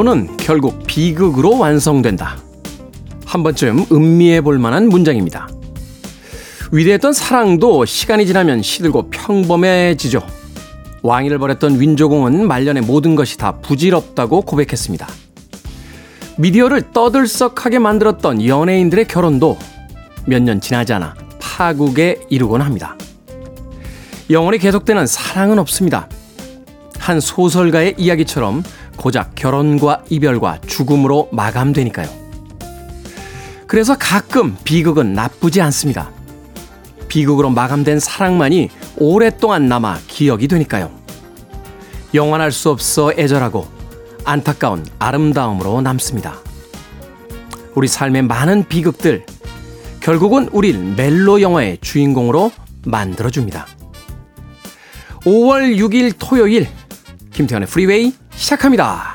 멜로는 결국 비극으로 완성된다. 한 번쯤 음미해 볼 만한 문장입니다. 위대했던 사랑도 시간이 지나면 시들고 평범해지죠. 왕위를 벌였던 윈조공은 말년에 모든 것이 다 부질없다고 고백했습니다. 미디어를 떠들썩하게 만들었던 연예인들의 결혼도 몇 년 지나지 않아 파국에 이르곤 합니다. 영원히 계속되는 사랑은 없습니다. 한 소설가의 이야기처럼 고작 결혼과 이별과 죽음으로 마감되니까요. 그래서 가끔 비극은 나쁘지 않습니다. 비극으로 마감된 사랑만이 오랫동안 남아 기억이 되니까요. 영원할 수 없어 애절하고 안타까운 아름다움으로 남습니다. 우리 삶의 많은 비극들, 결국은 우릴 멜로 영화의 주인공으로 만들어줍니다. 5월 6일 토요일, 김태훈의 프리웨이 시작합니다.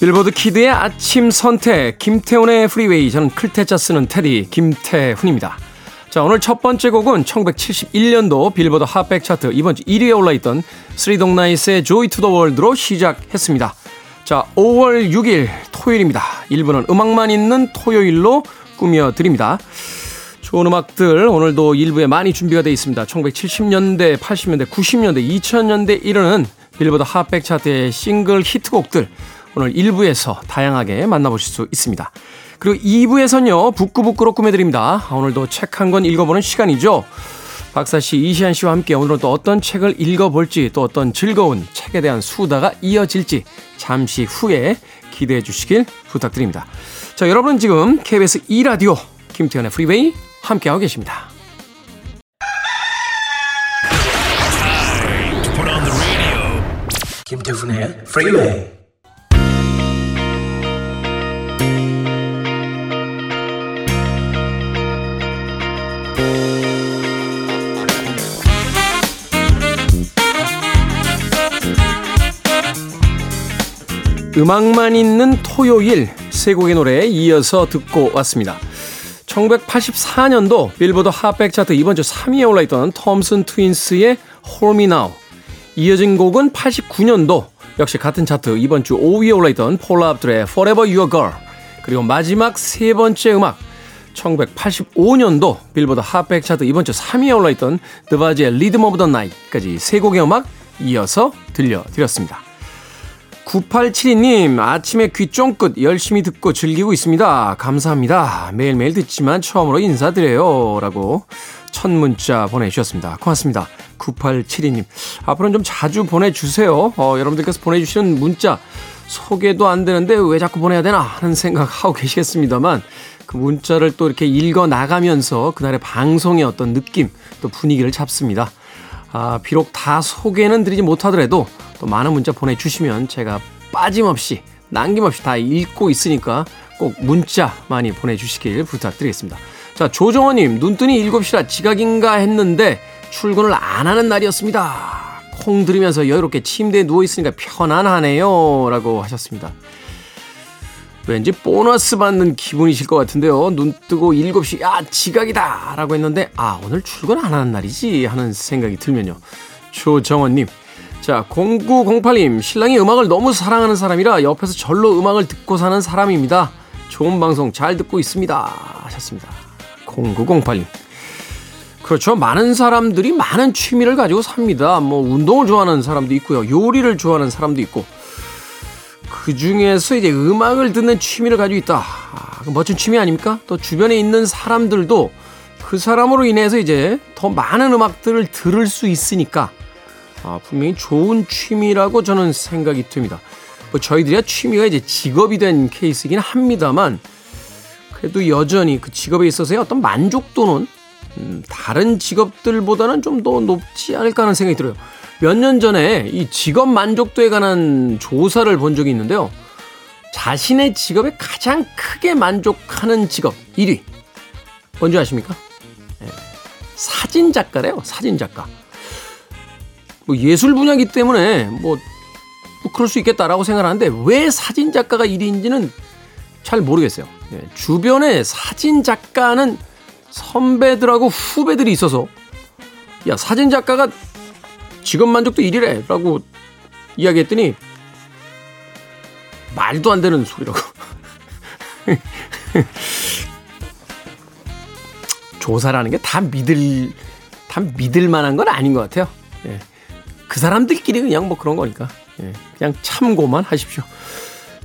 빌보드 키드의 아침 선택 김태훈의 프리웨이 저는 클 태 자 쓰는 테디 김태훈입니다. 자 오늘 첫 번째 곡은 1971년도 빌보드 핫백 차트 이번 주 1위에 올라있던 스리동나이스의 조이 투 더 월드로 시작했습니다. 자 5월 6일 토요일입니다. 1부는 음악만 있는 토요일로 꾸며드립니다. 좋은 음악들 오늘도 일부에 많이 준비가 되어 있습니다. 1970년대, 80년대, 90년대, 2000년대 이르는 빌보드 핫백 차트의 싱글 히트곡들 오늘 1부에서 다양하게 만나보실 수 있습니다. 그리고 2부에서는요, 북끄북끄로 꾸며드립니다. 오늘도 책 한 권 읽어보는 시간이죠. 박사 씨, 이시한 씨와 함께 오늘은 또 어떤 책을 읽어볼지, 또 어떤 즐거운 책에 대한 수다가 이어질지 잠시 후에 기대해 주시길 부탁드립니다. 자, 여러분은 지금 KBS 2라디오 김태훈의 프리웨이 함께하고 계십니다. 김태훈의 프리웨이 음악만 있는 토요일 세 곡의 노래에 이어서 듣고 왔습니다. 1984년도 빌보드 핫백 차트 이번 주 3위에 올라있던 톰슨 트윈스의 Me Now 이어진 곡은 89년도 역시 같은 차트 이번 주 5위에 올라있던 폴라 압둘의 Forever Your Girl 그리고 마지막 세 번째 음악 1985년도 빌보드 핫백 차트 이번 주 3위에 올라있던 드바지의 Rhythm of the Night까지 세 곡의 음악 이어서 들려드렸습니다. 9872님, 아침에 귀 쫑긋 열심히 듣고 즐기고 있습니다. 감사합니다. 매일매일 듣지만 처음으로 인사드려요. 라고 첫 문자 보내주셨습니다. 고맙습니다. 9872님. 앞으로는 좀 자주 보내주세요. 어, 여러분들께서 보내주시는 문자 소개도 안 되는데 왜 자꾸 보내야 되나 하는 생각하고 계시겠습니다만 그 문자를 또 이렇게 읽어 나가면서 그날의 방송의 어떤 느낌 또 분위기를 잡습니다. 아, 비록 다 소개는 드리지 못하더라도 또 많은 문자 보내주시면 제가 빠짐없이 남김없이 다 읽고 있으니까 꼭 문자 많이 보내주시길 부탁드리겠습니다. 자, 조정원님, 눈뜨니 7시라 지각인가 했는데 출근을 안 하는 날이었습니다. 콩 들으면서 여유롭게 침대에 누워있으니까 편안하네요. 라고 하셨습니다. 왠지 보너스 받는 기분이실 것 같은데요. 눈 뜨고 7시, 야, 지각이다! 라고 했는데, 아, 오늘 출근 안 하는 날이지? 하는 생각이 들면요. 조정원님, 자, 0908님, 신랑이 음악을 너무 사랑하는 사람이라 옆에서 절로 음악을 듣고 사는 사람입니다. 좋은 방송 잘 듣고 있습니다. 하셨습니다. 0908님. 그렇죠. 많은 사람들이 많은 취미를 가지고 삽니다. 뭐, 운동을 좋아하는 사람도 있고요. 요리를 좋아하는 사람도 있고. 그 중에서 이제 음악을 듣는 취미를 가지고 있다. 아, 멋진 취미 아닙니까? 또 주변에 있는 사람들도 그 사람으로 인해서 이제 더 많은 음악들을 들을 수 있으니까 아, 분명히 좋은 취미라고 저는 생각이 듭니다. 뭐 저희들이야 취미가 이제 직업이 된 케이스이긴 합니다만 그래도 여전히 그 직업에 있어서의 어떤 만족도는 음, 다른 직업들보다는 좀 더 높지 않을까 하는 생각이 들어요. 몇 년 전에 이 직업 만족도에 관한 조사를 본 적이 있는데요. 자신의 직업에 가장 크게 만족하는 직업 1위. 뭔지 아십니까? 네. 사진 작가래요. 사진 작가. 뭐 예술 분야기 때문에 뭐, 뭐 그럴 수 있겠다라고 생각하는데 왜 사진 작가가 1위인지는 잘 모르겠어요. 예, 주변에 사진 작가는 선배들하고 후배들이 있어서 야 사진 작가가 직업 만족도 1위래 라고 이야기했더니 말도 안 되는 소리라고 조사라는 게 다 믿을 다 믿을 만한 건 아닌 것 같아요. 예. 그 사람들끼리 그냥 뭐 그런 거니까 예. 그냥 참고만 하십시오.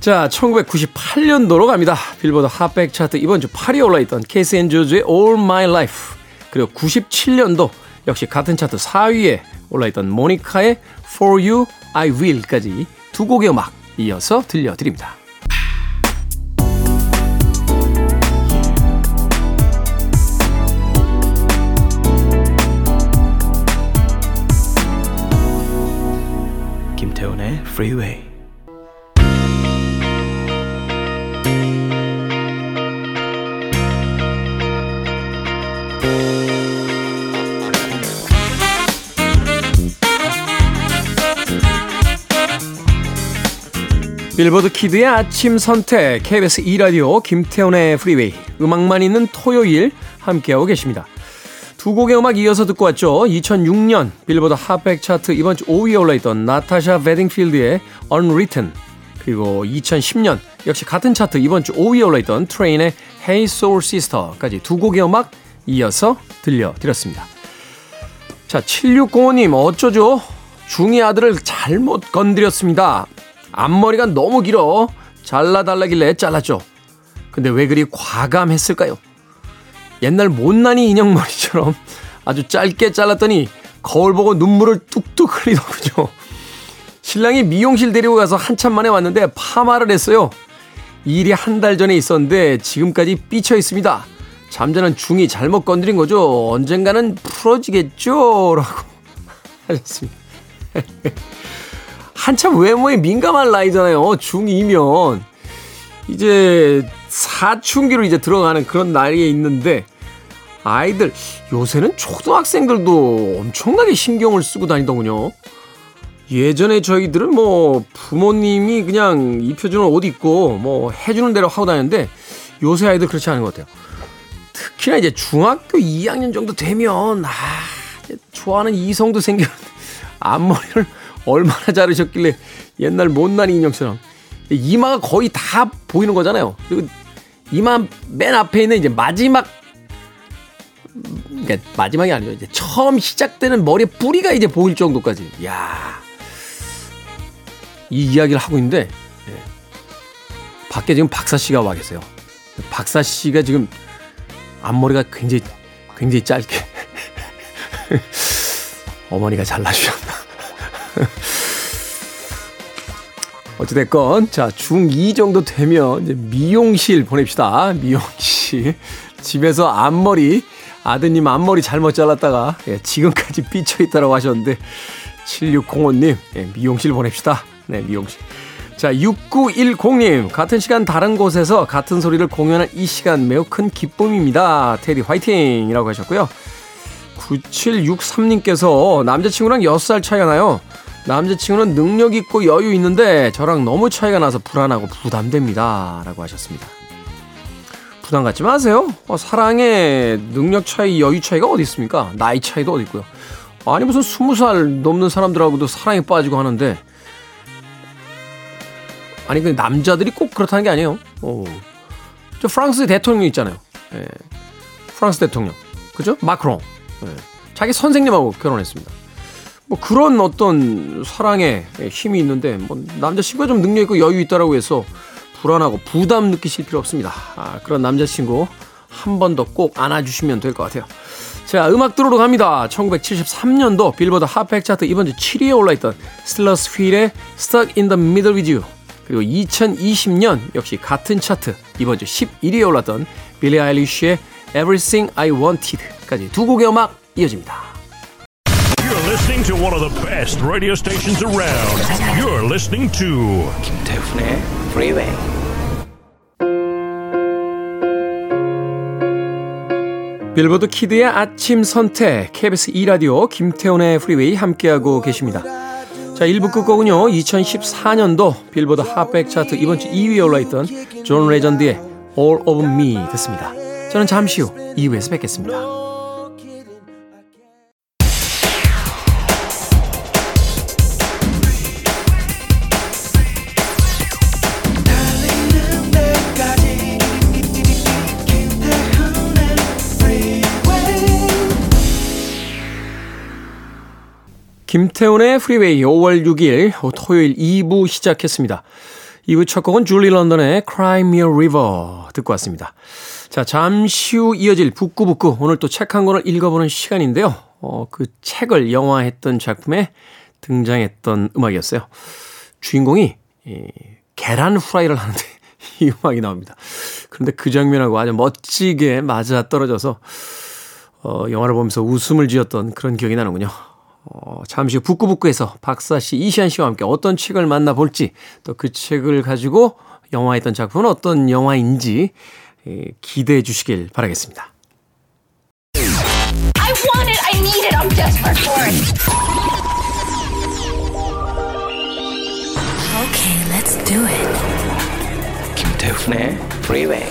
자, 1998년도로 갑니다. 빌보드 핫백 차트 이번 주 8위에 올라있던 케이스 앤 조즈의 All My Life 그리고 97년도 역시 같은 차트 4위에 올라있던 모니카의 For You I Will까지 두 곡의 음악 이어서 들려드립니다. 김태훈의 Freeway. 빌보드 Kid의 아침 선택 KBS 2라디오 김태훈의 프리웨이 음악만 있는 토요일 함께하고 계십니다. 두 곡의 음악 이어서 듣고 왔죠. 2006년 빌보드 핫백 차트 이번 주 5위에 올라있던 나타샤 베딩필드의 Unwritten 그리고 2010년 역시 같은 차트 이번 주 5위에 올라있던 트레인의 Hey Soul Sister까지 두 곡의 음악 이어서 들려드렸습니다. 자 7605님 어쩌죠? 중이 아들을 잘못 건드렸습니다. 앞머리가 너무 길어 잘라달라길래 잘랐죠. 근데 왜 그리 과감했을까요? 옛날 못난이 인형머리처럼 아주 짧게 잘랐더니 거울 보고 눈물을 뚝뚝 흘리더군요. 신랑이 미용실 데리고 가서 한참 만에 왔는데 파마를 했어요. 일이 한 달 전에 있었는데 지금까지 삐쳐 있습니다. 잠자는 중이 잘못 건드린 거죠. 언젠가는 풀어지겠죠. 라고 하셨습니다. 한참 외모에 민감한 나이잖아요. 중2면. 이제 사춘기로 이제 들어가는 그런 나이에 있는데 아이들 요새는 초등학생들도 엄청나게 신경을 쓰고 다니더군요. 예전에 저희들은 뭐 부모님이 그냥 입혀주는 옷 입고 뭐 해주는 대로 하고 다녔는데 요새 아이들 그렇지 않은 것 같아요. 특히나 이제 중학교 2학년 정도 되면 아 좋아하는 이성도 생겼는데 앞머리를 얼마나 자르셨길래 옛날 못난 인형처럼 이마가 거의 다 보이는 거잖아요. 그리고 이마 맨 앞에 있는 이제 마지막 그러니까 마지막이 아니죠. 이제 처음 시작되는 머리에 뿌리가 이제 보일 정도까지. 야. 이 이야기를 하고 있는데 예. 밖에 지금 박사 씨가 와 계세요. 박사 씨가 지금 앞머리가 굉장히 굉장히 짧게 어머니가 잘라주셨나. 어찌됐건, 자, 중2 정도 되면 이제 미용실 보냅시다. 미용실. 집에서 앞머리, 아드님 앞머리 잘못 잘랐다가, 예, 지금까지 삐쳐있다라고 하셨는데, 7605님, 예, 미용실 보냅시다. 네, 미용실. 자, 6910님, 같은 시간 다른 곳에서 같은 소리를 공연한 이 시간 매우 큰 기쁨입니다. 테디 화이팅! 이라고 하셨고요. 9763님께서 남자친구랑 6살 차이가 나요. 남자친구는 능력 있고 여유 있는데 저랑 너무 차이가 나서 불안하고 부담됩니다. 라고 하셨습니다. 부담 갖지 마세요. 어, 사랑의 능력 차이, 여유 차이가 어디 있습니까? 나이 차이도 어디 있고요. 아니 무슨 20살 넘는 사람들하고도 사랑에 빠지고 하는데 아니 그 남자들이 꼭 그렇다는 게 아니에요. 어. 저 프랑스 대통령 있잖아요. 예. 프랑스 대통령. 그죠? 마크롱. 예. 자기 선생님하고 결혼했습니다. 뭐 그런 어떤 사랑에 힘이 있는데 뭐 남자친구가 좀 능력 있고 여유 있다라고 해서 불안하고 부담 느끼실 필요 없습니다. 아, 그런 남자친구 한 번 더 꼭 안아주시면 될 것 같아요. 자, 음악 들으러 갑니다. 1973년도 빌보드 핫백 차트 이번 주 7위에 올라있던 스틸러스 휠의 Stuck in the Middle with You 그리고 2020년 역시 같은 차트 이번 주 11위에 올랐던 빌리 아일리쉬의 Everything I Wanted까지 두 곡의 음악 이어집니다. Listening to one of the best radio stations around. You're listening to 김태훈의 Freeway. 빌보드 Kid의 아침 선택 KBS 2 라디오 김태훈의 프리웨이 함께하고 계십니다. 자, 1부 끝곡은요. 2014년도 빌보드 핫백 차트 이번 주 2위에 올라있던 존 레전드의 All of Me 듣습니다. 저는 잠시 후 2부에서 뵙겠습니다. 김태훈의 프리웨이 5월 6일 토요일 2부 시작했습니다. 2부 첫 곡은 줄리 런던의 Cry Me a River 듣고 왔습니다. 자, 잠시 후 이어질 북끄북끄 오늘 또 책 한 권을 읽어보는 시간인데요. 어, 그 책을 영화했던 작품에 등장했던 음악이었어요. 주인공이 이, 계란 후라이를 하는데 이 음악이 나옵니다. 그런데 그 장면하고 아주 멋지게 맞아 떨어져서 어, 영화를 보면서 웃음을 지었던 그런 기억이 나는군요. 어, 잠시 후 북구북구에서 박사 씨, 이시안 씨와 함께 어떤 책을 만나볼지 또 그 책을 가지고 영화했던 작품은 어떤 영화인지 예, 기대해 주시길 바라겠습니다. I want it, I need it, I'm desperate for it. Okay, let's do it. 김태훈의 Freeway.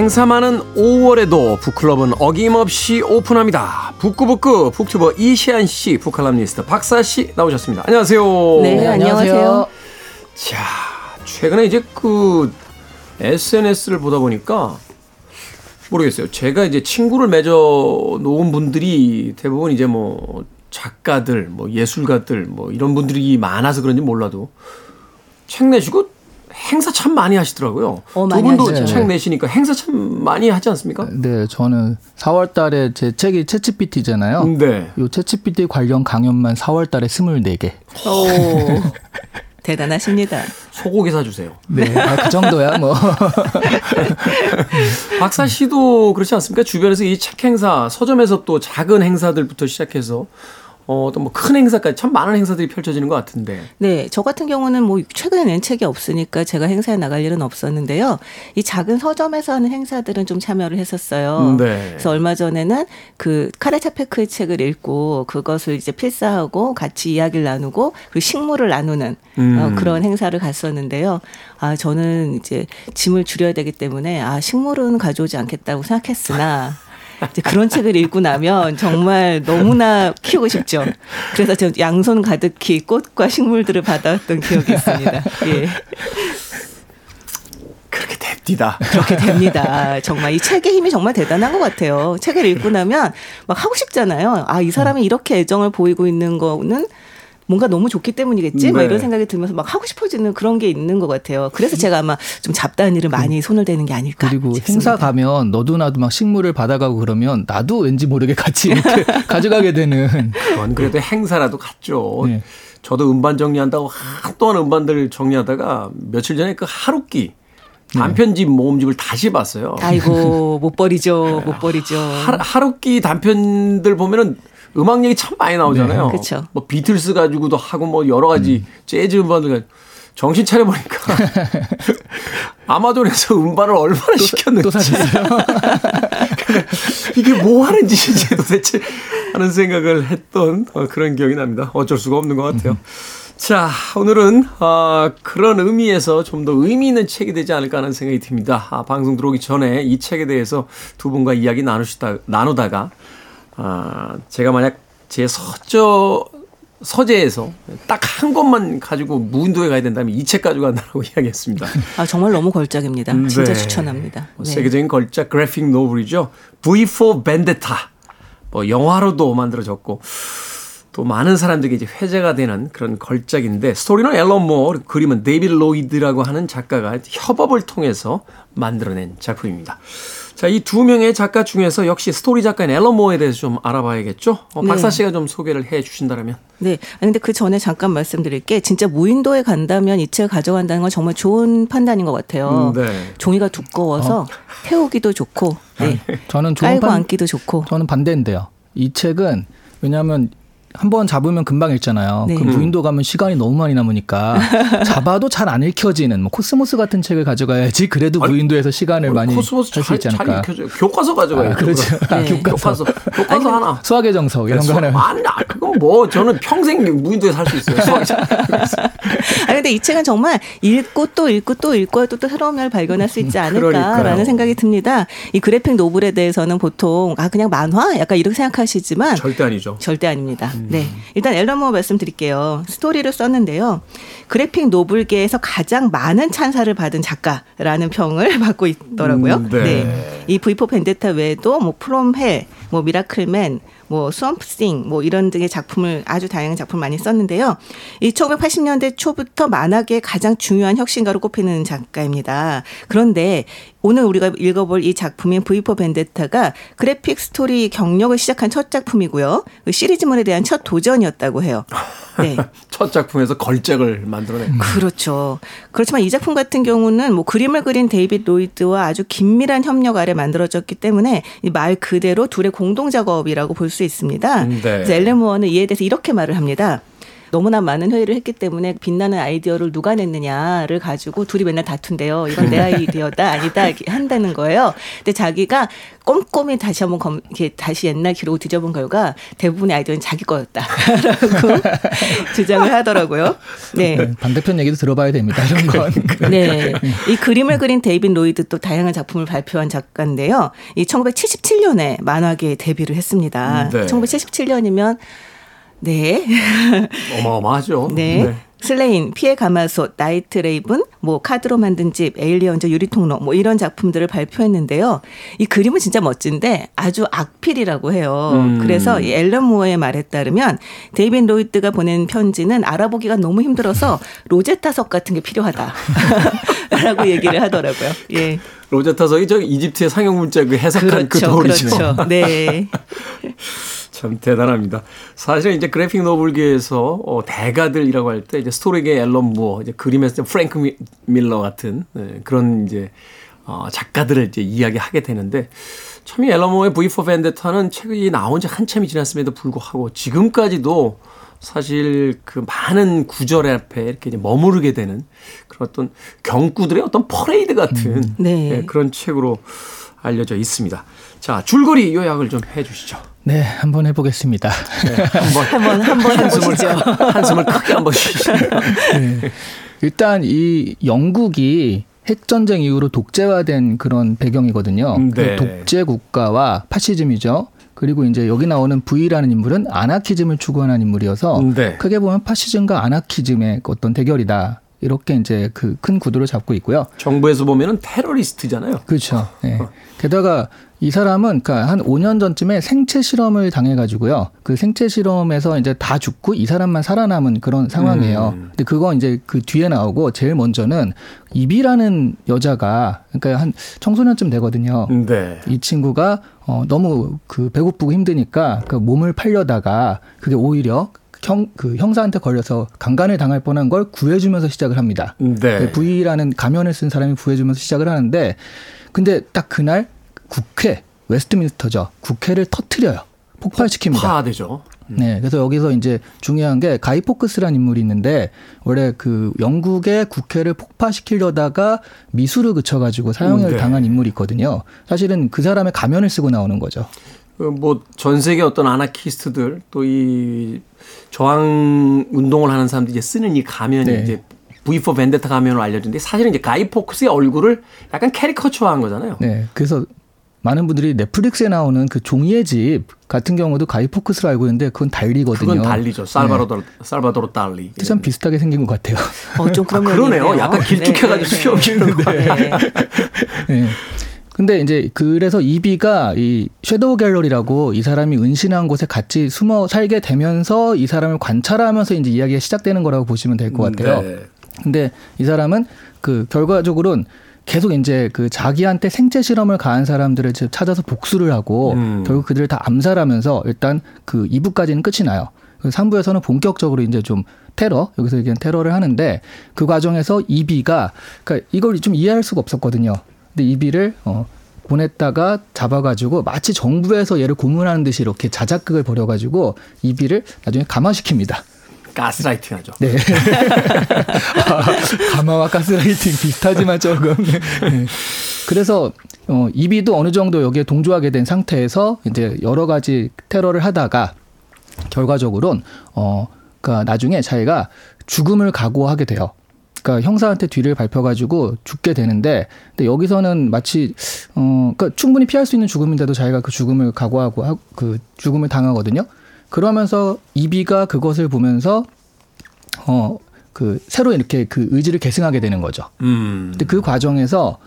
행사 많은 5월에도 북클럽은 어김없이 오픈합니다. 북구북구 북튜버 이시안 씨, 북칼럼니스트 박사 씨 나오셨습니다. 안녕하세요. 네, 네 안녕하세요. 자, 최근에 이제 그 SNS를 보다 보니까 모르겠어요. 제가 이제 친구를 맺어 놓은 분들이 대부분 이제 뭐 작가들, 뭐 예술가들, 뭐 이런 분들이 많아서 그런지 몰라도 책 내시고 행사 참 많이 하시더라고요. 어, 두 분도 하죠. 책 내시니까 행사 참 많이 하지 않습니까? 네, 저는 4월 달에 제 책이 채치피티잖아요. 네. 요 채치피티 관련 강연만 4월 달에 24개. 오. 대단하십니다. 소고기 사주세요. 네, 아, 그 정도야 뭐. 박사 씨도 그렇지 않습니까? 주변에서 이 책 행사, 서점에서 또 작은 행사들부터 시작해서 어, 어떤 뭐큰 행사까지 참 많은 행사들이 펼쳐지는 것 같은데. 네, 저 같은 경우는 뭐 최근에 낸 책이 없으니까 제가 행사에 나갈 일은 없었는데요. 이 작은 서점에서 하는 행사들은 좀 참여를 했었어요. 네. 그래서 얼마 전에는 그 카레차페크의 책을 읽고 그것을 이제 필사하고 같이 이야기를 나누고 그리고 식물을 나누는 어, 음. 어, 그런 행사를 갔었는데요. 아, 저는 이제 짐을 줄여야 되기 때문에 아, 식물은 가져오지 않겠다고 생각했으나 이제 그런 책을 읽고 나면 정말 너무나 키우고 싶죠. 그래서 저 양손 가득히 꽃과 식물들을 받아왔던 기억이 있습니다. 예. 그렇게 됩니다. 그렇게 됩니다. 정말 이 책의 힘이 정말 대단한 것 같아요. 책을 읽고 나면 막 하고 싶잖아요. 아, 이 사람이 이렇게 애정을 보이고 있는 거는 뭔가 너무 좋기 때문이겠지? 네. 막 이런 생각이 들면서 막 하고 싶어지는 그런 게 있는 것 같아요. 그래서 제가 아마 좀 잡다한 일을 많이 음. 손을 대는 게 아닐까. 그리고 싶습니다. 행사 가면 너도 나도 막 식물을 받아가고 그러면 나도 왠지 모르게 같이 이렇게 가져가게 되는. 그건 그래도 행사라도 갔죠. 네. 저도 음반 정리한다고 한동안 음반들 정리하다가 며칠 전에 그 하루끼 단편집 모음집을 다시 봤어요. 아이고 못 버리죠, 못 버리죠. 하루끼 단편들 보면은 음악 얘기 참 많이 나오잖아요. 네. 그렇죠. 뭐 비틀스 가지고도 하고 뭐 여러 가지 음. 재즈 음반들 정신 차려 보니까 아마존에서 음반을 얼마나 시켰는지 또 사셨어요. 이게 뭐 하는 짓인지 도대체 하는 생각을 했던 어, 그런 기억이 납니다. 어쩔 수가 없는 것 같아요. 자, 오늘은 어, 그런 의미에서 좀 더 의미 있는 책이 되지 않을까 하는 생각이 듭니다. 아, 방송 들어오기 전에 이 책에 대해서 두 분과 이야기 나누시다 나누다가 아, 제가 만약 제 서저 서재에서 딱 한 권만 가지고 무인도에 가야 된다면 이 책 가지고 간다고 이야기했습니다. 아 정말 너무 걸작입니다. 네. 진짜 추천합니다. 뭐 네. 세계적인 걸작 graphic novel이죠. V for Vendetta. 뭐 영화로도 만들어졌고 또 많은 사람들에게 이제 회자가 되는 그런 걸작인데 스토리는 앨런 무어 그림은 데이비드 로이드라고 하는 작가가 협업을 통해서 만들어낸 작품입니다. 자, 이 두 명의 작가 중에서 역시 스토리 작가인 앨런 무어에 대해서 좀 알아봐야겠죠? 어, 박사 네. 씨가 좀 소개를 해 주신다면. 네. 아니, 근데 그 전에 잠깐 말씀드릴 게 진짜 무인도에 간다면 이 책을 가져간다는 건 정말 좋은 판단인 것 같아요. 음, 네. 종이가 두꺼워서 어. 태우기도 좋고, 네. 저는 깔고 반, 앉기도 좋고. 저는 반대인데요. 이 책은 왜냐하면 한번 잡으면 금방 읽잖아요. 네. 그 무인도 가면 시간이 너무 많이 남으니까 잡아도 잘 안 읽혀지는 뭐 코스모스 같은 책을 가져가야지 그래도 아니, 무인도에서 시간을 많이 할수 있지 않을까. 교과서 가져가요. 아, 그렇죠. 네. 교과서. 교과서, 아니, 하나. 수학의 정석 이런 거 하나. 아니, 그건 뭐 저는 평생 무인도에 살 수 있어요. 아 근데 이 책은 정말 읽고 또 읽고 또 읽고 또, 또 새로운 걸 발견할 수 있지 않을까라는 생각이 듭니다. 이 graphic novel에 대해서는 보통 아 그냥 만화 약간 이렇게 생각하시지만 절대 아니죠. 절대 아닙니다. 음. 네. 일단 앨런 무어 말씀드릴게요. 스토리를 썼는데요. graphic novel계에서 가장 많은 찬사를 받은 작가라는 평을 받고 있더라고요. 음, 네. 네. 이 V for Vendetta 외에도 뭐 From Hell, 뭐 Miracleman, 뭐 Swamp Thing 뭐 이런 등의 작품을 아주 다양한 작품을 많이 썼는데요. 이 1980년대 초부터 만화계의 가장 중요한 혁신가로 꼽히는 작가입니다. 그런데 오늘 우리가 읽어볼 이 작품인 V4 벤데타가 그래픽 스토리 경력을 시작한 첫 작품이고요. 그 시리즈물에 대한 첫 도전이었다고 해요. 네. 첫 작품에서 걸작을 만들어낸. 그렇죠. 그렇지만 이 작품 같은 경우는 뭐 그림을 그린 데이빗 로이드와 아주 긴밀한 협력 아래 만들어졌기 때문에 말 그대로 둘의 공동 작업이라고 볼 수 있습니다. 네. 그래서 엘렌 무어는 이에 대해서 이렇게 말을 합니다. 너무나 많은 회의를 했기 때문에 빛나는 아이디어를 누가 냈느냐를 가지고 둘이 맨날 다툰대요. 이건 내 아이디어다 아니다 한다는 거예요. 근데 자기가 꼼꼼히 다시 한번 검, 이렇게 다시 옛날 기록을 뒤져본 결과 대부분의 아이디어는 자기 거였다라고 주장을 하더라고요. 네. 네. 반대편 얘기도 들어봐야 됩니다. 이런 건. 네. 이 그림을 그린 데이빗 로이드 또 다양한 작품을 발표한 작가인데요. 이 1977년에 만화계에 데뷔를 했습니다. 네. 1977년이면 네. 어마어마하죠. 네. 네. 슬레인, 피의 가마솥, Night Raven, 뭐 카드로 만든 집, Aliens 유리통로 뭐 이런 작품들을 발표했는데요. 이 그림은 진짜 멋진데 아주 악필이라고 해요. 음. 그래서 이 앨런 무어의 말에 따르면 데이빗 로이드가 보낸 편지는 알아보기가 너무 힘들어서 로제타석 같은 게 필요하다. 라고 얘기를 하더라고요. 예. 로제타석이 저 이집트의 상형 문자 그 해석한 그 그렇죠, 그 돌이죠. 그렇죠. 네. 참 대단합니다. 사실은 이제 그래픽 노블계에서 어, 대가들이라고 할 때 이제 스토리계 앨런 무어, 이제 그림에서 프랭크 밀러 같은 네, 그런 이제 어, 작가들을 이제 이야기하게 되는데 참 이 앨런 무어의 V4 벤데타는 책이 나온 지 한참이 지났음에도 불구하고 지금까지도 사실 그 많은 구절 앞에 이렇게 머무르게 되는 그런 어떤 경구들의 어떤 퍼레이드 같은 음, 네. 네, 그런 책으로 알려져 있습니다. 자, 줄거리 요약을 좀 해 주시죠. 네, 한번 해보겠습니다. 네, 한번 한번 한번 해보시죠. 한숨을 크게 한번 쉬시죠. 네. 일단 이 영국이 핵전쟁 이후로 독재화된 그런 배경이거든요. 음, 네. 그 독재 국가와 파시즘이죠. 그리고 이제 여기 나오는 V라는 인물은 아나키즘을 추구하는 인물이어서 음, 네. 크게 보면 파시즘과 아나키즘의 어떤 대결이다. 이렇게 이제 그 큰 구도를 잡고 있고요. 정부에서 보면은 테러리스트잖아요. 그렇죠. 네. 게다가 이 사람은 그러니까 한 5년 전쯤에 생체 실험을 당해 가지고요. 그 생체 실험에서 이제 다 죽고 이 사람만 살아남은 그런 상황이에요. 음. 근데 그거 이제 그 뒤에 나오고 제일 먼저는 이비라는 여자가 그러니까 한 청소년쯤 되거든요. 네. 이 친구가 어 너무 그 배고프고 힘드니까 그 몸을 팔려다가 그게 오히려 형, 그 형사한테 걸려서 강간을 당할 뻔한 걸 구해주면서 시작을 합니다. 네. V라는 가면을 쓴 사람이 구해주면서 시작을 하는데 근데 딱 그날 국회 웨스트민스터죠. 국회를 터트려요. 폭발시킵니다. 파되죠. 음. 네, 그래서 여기서 이제 중요한 게 가이 포크스라는 인물이 있는데 원래 그 영국의 국회를 폭파시키려다가 미수로 그쳐가지고 사형을 음, 네. 당한 인물이 있거든요. 사실은 그 사람의 가면을 쓰고 나오는 거죠. 그 뭐전 세계 어떤 아나키스트들 또 이 저항 운동을 하는 사람들이 이제 쓰는 이 가면이 네. 이제 V for Vendetta 가면으로 알려진데 사실은 이제 가이 포크스의 얼굴을 약간 캐리커처화한 거잖아요. 네. 그래서 많은 분들이 넷플릭스에 나오는 그 종이의 집 같은 경우도 가이 포크스로 알고 있는데 그건 달리거든요. 그건 달리죠. 살바도로 네. 살바도로 달리. 참 예. 비슷하게 생긴 것 같아요. 어, 좀 그런 아, 그러네요. 약간 길쭉해가지고 네, 수염 기는 네. 네. 네. 근데 이제 그래서 이비가 이 섀도우 갤러리라고 이 사람이 은신한 곳에 같이 숨어 살게 되면서 이 사람을 관찰하면서 이제 이야기가 시작되는 거라고 보시면 될 것 같아요. 네. 근데 이 사람은 그 결과적으로는 계속 이제 그 자기한테 생체 실험을 가한 사람들을 찾아서 복수를 하고 음. 결국 그들을 다 암살하면서 일단 그 2부까지는 끝이 나요. 3부에서는 본격적으로 이제 좀 테러 여기서 얘기한 테러를 하는데 그 과정에서 이비가 그러니까 이걸 좀 이해할 수가 없었거든요. 근데 이비를 어 보냈다가 잡아가지고 마치 정부에서 얘를 고문하는 듯이 이렇게 자작극을 벌여가지고 이비를 나중에 감화시킵니다. 가스라이팅 하죠. 네. 가마와 가스라이팅 비슷하지만 조금. 네. 그래서 어, 이비도 어느 정도 여기에 동조하게 된 상태에서 이제 여러 가지 테러를 하다가 결과적으로는 어, 그니까 나중에 자기가 죽음을 각오하게 돼요. 그러니까 형사한테 뒤를 밟혀가지고 죽게 되는데, 근데 여기서는 마치 어, 그러니까 충분히 피할 수 있는 죽음인데도 자기가 그 죽음을 각오하고 그 죽음을 당하거든요. 그러면서 이비가 그것을 보면서 어 그 새로 이렇게 그 의지를 계승하게 되는 거죠. 음. 근데 그 과정에서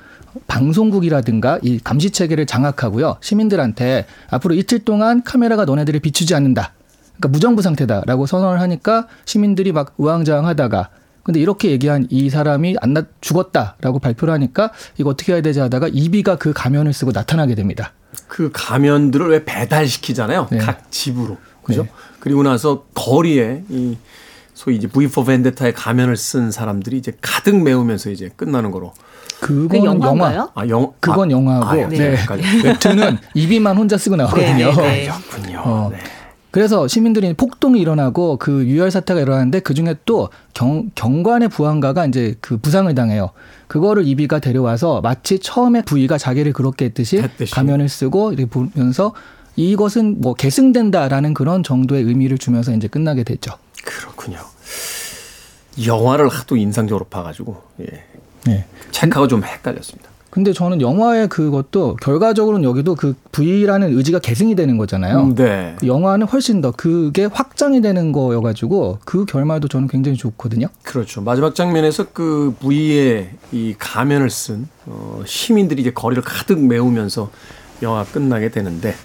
방송국이라든가 이 감시 체계를 장악하고요. 시민들한테 앞으로 이틀 동안 카메라가 너네들을 비추지 않는다. 그러니까 무정부 상태다라고 선언을 하니까 시민들이 막 우왕좌왕하다가 근데 이렇게 얘기한 이 사람이 안 나, 죽었다라고 발표를 하니까 이거 어떻게 해야 되지 하다가 이비가 그 가면을 쓰고 나타나게 됩니다. 그 가면들을 왜 배달시키잖아요. 네. 각 집으로. 그죠? 네. 그리고 나서 거리에 이 소위 이제 V for Vendetta의 가면을 쓴 사람들이 이제 가득 메우면서 이제 끝나는 거로. 그건 그 영화. 아, 영 그건 아, 영화고. 아, 네. 네. 웹툰은 이비만 혼자 쓰고 나오거든요. 네, 네, 그렇군요. 어. 네. 그래서 시민들이 폭동이 일어나고 그 유혈 사태가 일어나는데 그 중에 또 경, 경관의 부항가가 이제 그 부상을 당해요. 그거를 이비가 데려와서 마치 처음에 부위가 자기를 그렇게 했듯이, 했듯이. 가면을 쓰고 이렇게 보면서 이것은 뭐 계승된다라는 그런 정도의 의미를 주면서 이제 끝나게 됐죠. 그렇군요. 영화를 하도 인상적으로 봐가지고 예. 네. 체크하고 좀 헷갈렸습니다. 근데 저는 영화의 그것도 결과적으로는 여기도 그 V라는 의지가 계승이 되는 거잖아요. 음, 네. 그 영화는 훨씬 더 그게 확장이 되는 거여가지고 그 결말도 저는 굉장히 좋거든요. 그렇죠. 마지막 장면에서 그 V의 이 가면을 쓴 어, 시민들이 이제 거리를 가득 메우면서 영화 끝나게 되는데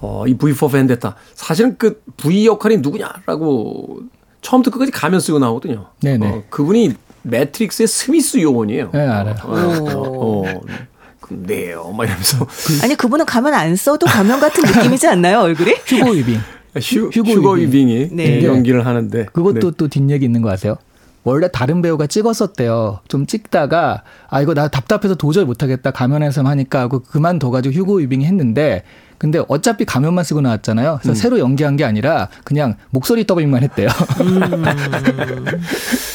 어, 이 V4 벤데타 사실은 그 V 역할이 누구냐라고 처음부터 끝까지 가면 쓰고 나오거든요. 네네. 어, 그분이 매트릭스의 스미스 요원이에요. 네, 알아요. 어, 어, 네요. 막 이러면서. 아니, 그분은 가면 안 써도 가면 같은 느낌이지 않나요, 얼굴이? 휴고 위빙. 휴, 휴고, 휴고 위빙 이 네. 연기를 하는데. 그것도 네. 또 뒷얘기 있는 거 아세요? 원래 다른 배우가 찍었었대요. 좀 찍다가 아 이거 나 답답해서 도저히 못하겠다 가면에서 하니까 하고 그만둬가지고 휴고 위빙이 했는데 근데 어차피 가면만 쓰고 나왔잖아요. 그래서 음. 새로 연기한 게 아니라 그냥 목소리 더빙만 했대요. 음.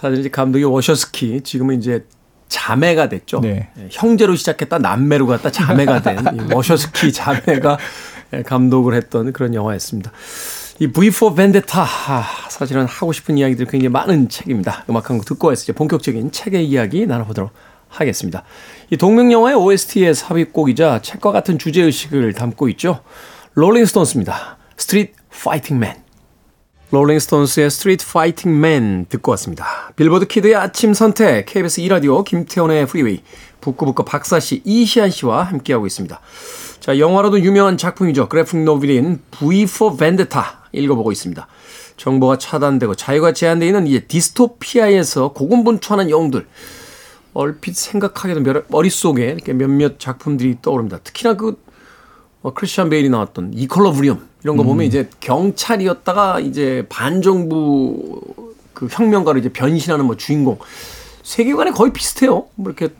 사실 이제 감독이 워셔스키 지금은 이제 자매가 됐죠. 네. 예, 형제로 시작했다 남매로 갔다 자매가 된 워셔스키 자매가 예, 감독을 했던 그런 영화였습니다. 이 V4 벤데타 사실은 하고 싶은 이야기들이 굉장히 많은 책입니다. 음악 한 곡 듣고 와서 이제 본격적인 책의 이야기 나눠보도록 하겠습니다. 이 동명 영화의 OST의 삽입곡이자 책과 같은 주제 의식을 담고 있죠. 롤링스톤스입니다. Street Fighting Man. 롤링스톤스의 Street Fighting Man 듣고 왔습니다. 빌보드 키드의 아침 선택 KBS 2라디오 김태훈의 프리웨이 북끄북끄 박사씨 이시한 씨와 함께하고 있습니다. 자 영화로도 유명한 작품이죠. 그래픽 노블인 V for Vendetta 읽어보고 있습니다. 정보가 차단되고 자유가 제한되어 있는 이제 디스토피아에서 고군분투하는 영웅들 얼핏 생각하게도 머릿속에 이렇게 몇몇 작품들이 떠오릅니다. 특히나 그 어, 크리스찬 베일이 나왔던 이컬러 브리움 이런 거 보면 음. 이제 경찰이었다가 이제 반정부 그 혁명가로 이제 변신하는 뭐 주인공 세계관이 거의 비슷해요. 뭐 이렇게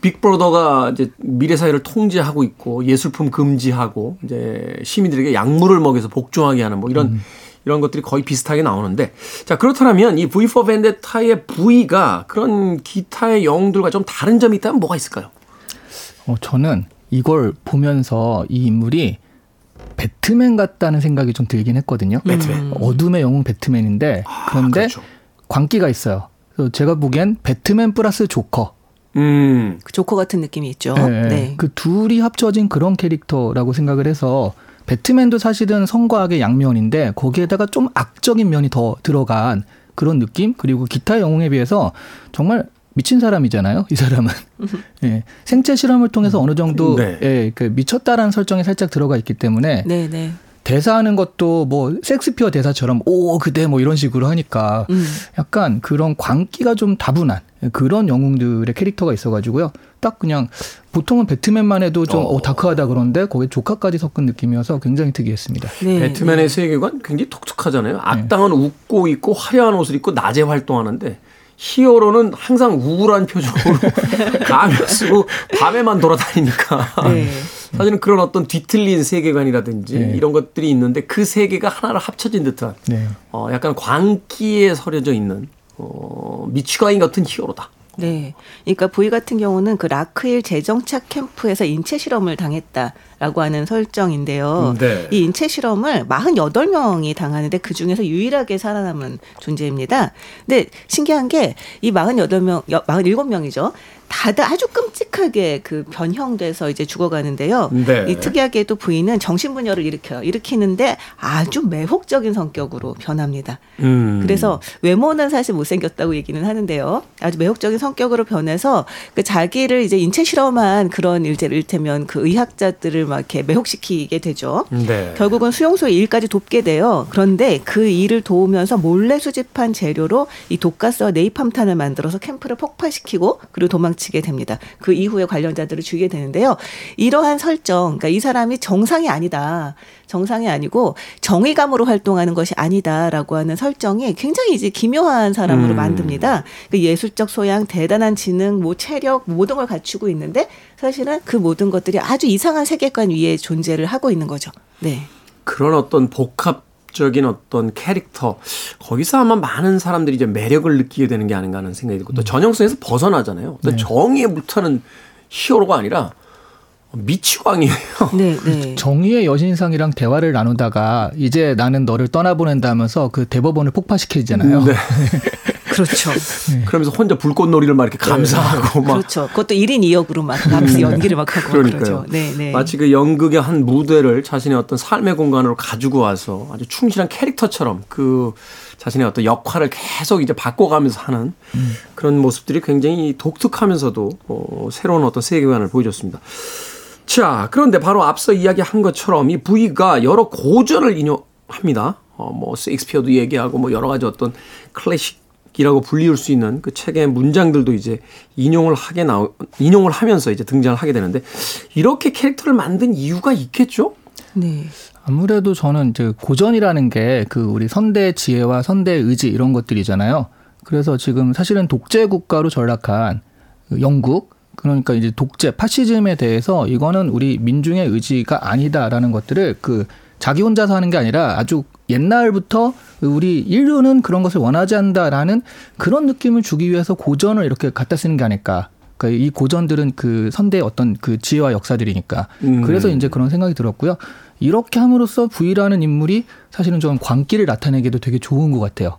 빅브로더가 이제 미래 사회를 통제하고 있고 예술품 금지하고 이제 시민들에게 약물을 먹여서 복종하게 하는 뭐 이런 음. 이런 것들이 거의 비슷하게 나오는데 자 그렇다면 이 V for Vendetta의 V가 그런 기타의 영웅들과 좀 다른 점이 있다면 뭐가 있을까요? 어 저는 이걸 보면서 이 인물이 배트맨 같다는 생각이 좀 들긴 했거든요. 배트맨. 음. 어둠의 영웅 배트맨인데 아, 그런데 그렇죠. 광기가 있어요. 그래서 제가 보기엔 배트맨 플러스 조커. 음. 그 조커 같은 느낌이 있죠. 네. 네. 그 둘이 합쳐진 그런 캐릭터라고 생각을 해서 배트맨도 사실은 성과학의 양면인데 거기에다가 좀 악적인 면이 더 들어간 그런 느낌 그리고 기타 영웅에 비해서 정말 미친 사람이잖아요. 이 사람은 예, 생체 실험을 통해서 어느 정도 네. 예, 그 미쳤다라는 설정이 살짝 들어가 있기 때문에 네, 네. 대사하는 것도 뭐 섹스피어 대사처럼 오 그대 뭐 이런 식으로 하니까 음. 약간 그런 광기가 좀 다분한 그런 영웅들의 캐릭터가 있어가지고요. 딱 그냥 보통은 배트맨만 해도 좀 어. 어, 다크하다 그런데 거기에 조카까지 섞은 느낌이어서 굉장히 특이했습니다. 네, 배트맨의 네. 세계관 굉장히 독특하잖아요. 악당은 네. 웃고 있고 화려한 옷을 입고 낮에 활동하는데 히어로는 항상 우울한 표정으로 가면 쓰고 밤에만 돌아다니니까 네. 사실은 그런 어떤 뒤틀린 세계관이라든지 네. 이런 것들이 있는데 그 세계가 하나로 합쳐진 듯한 네. 어, 약간 광기에 서려져 있는 어, 미치광이 같은 히어로다. 네. 그러니까 보이 같은 경우는 그 라크일 재정착 캠프에서 인체 실험을 당했다 라고 하는 설정인데요. 네. 이 인체 실험을 48명이 당하는데 그 중에서 유일하게 살아남은 존재입니다. 근데 신기한 게 이 48명, 47명이죠. 다들 아주 끔찍하게 그 변형돼서 이제 죽어가는데요. 네. 이 특이하게도 부인은 정신분열을 일으켜요. 일으키는데 아주 매혹적인 성격으로 변합니다. 음. 그래서 외모는 사실 못생겼다고 얘기는 하는데요. 아주 매혹적인 성격으로 변해서 그 자기를 이제 인체 실험한 그런 일제 를테면 그 의학자들을 막 이렇게 매혹시키게 되죠. 네. 결국은 수용소의 일까지 돕게 돼요. 그런데 그 일을 도우면서 몰래 수집한 재료로 이 독가스와 네이팜탄을 만들어서 캠프를 폭파시키고 그리고 도망 도망치게 됩니다. 그 이후에 관련자들을 죽이게 되는데요. 이러한 설정, 그러니까 이 사람이 정상이 아니다. 정상이 아니고 정의감으로 활동하는 것이 아니다라고 하는 설정이 굉장히 이제 기묘한 사람으로 음. 만듭니다. 그 예술적 소양, 대단한 지능, 뭐 체력 모든 걸 갖추고 있는데 사실은 그 모든 것들이 아주 이상한 세계관 위에 존재를 하고 있는 거죠. 네. 그런 어떤 복합 적인 어떤 캐릭터 거기서 아마 많은 사람들이 이제 매력을 느끼게 되는 게 아닌가 하는 생각이 들고 또 음. 전형성에서 벗어나잖아요. 네. 정의에 불타는 히어로가 아니라 미치광이에요. 네, 네. 정의의 여신상이랑 대화를 나누다가 이제 나는 너를 떠나보낸다면서 그 대법원을 폭파시키잖아요. 네. 그렇죠. 네. 그러면서 혼자 불꽃놀이를 막 이렇게 네. 감사하고 막 그렇죠. 그것도 1인 2역으로 막 감스 음. 연기를 막 하고 그러니까요. 그러죠. 네, 네. 마치 그 연극의 한 무대를 자신의 어떤 삶의 공간으로 가지고 와서 아주 충실한 캐릭터처럼 그 자신의 어떤 역할을 계속 이제 바꿔가면서 하는 음. 그런 모습들이 굉장히 독특하면서도 어, 새로운 어떤 세계관을 보여줬습니다. 자, 그런데 바로 앞서 이야기한 것처럼 이 부위가 여러 고전을 인용합니다. 어, 뭐, 셰익스피어도 얘기하고 뭐 여러 가지 어떤 클래식 이라고 불리울 수 있는 그 책의 문장들도 이제 인용을 하게 나 인용을 하면서 이제 등장을 하게 되는데 이렇게 캐릭터를 만든 이유가 있겠죠? 네. 아무래도 저는 이제 고전이라는 게 그 우리 선대 지혜와 선대 의지 이런 것들이잖아요. 그래서 지금 사실은 독재 국가로 전락한 영국 그러니까 이제 독재 파시즘에 대해서 이거는 우리 민중의 의지가 아니다라는 것들을 그 자기 혼자서 하는 게 아니라 아주 옛날부터 우리 인류는 그런 것을 원하지 않는다라는 그런 느낌을 주기 위해서 고전을 이렇게 갖다 쓰는 게 아닐까. 그러니까 이 고전들은 그 선대의 어떤 그 지혜와 역사들이니까. 음. 그래서 이제 그런 생각이 들었고요. 이렇게 함으로써 부이라는 인물이 사실은 좀 광기를 나타내기도 되게 좋은 것 같아요.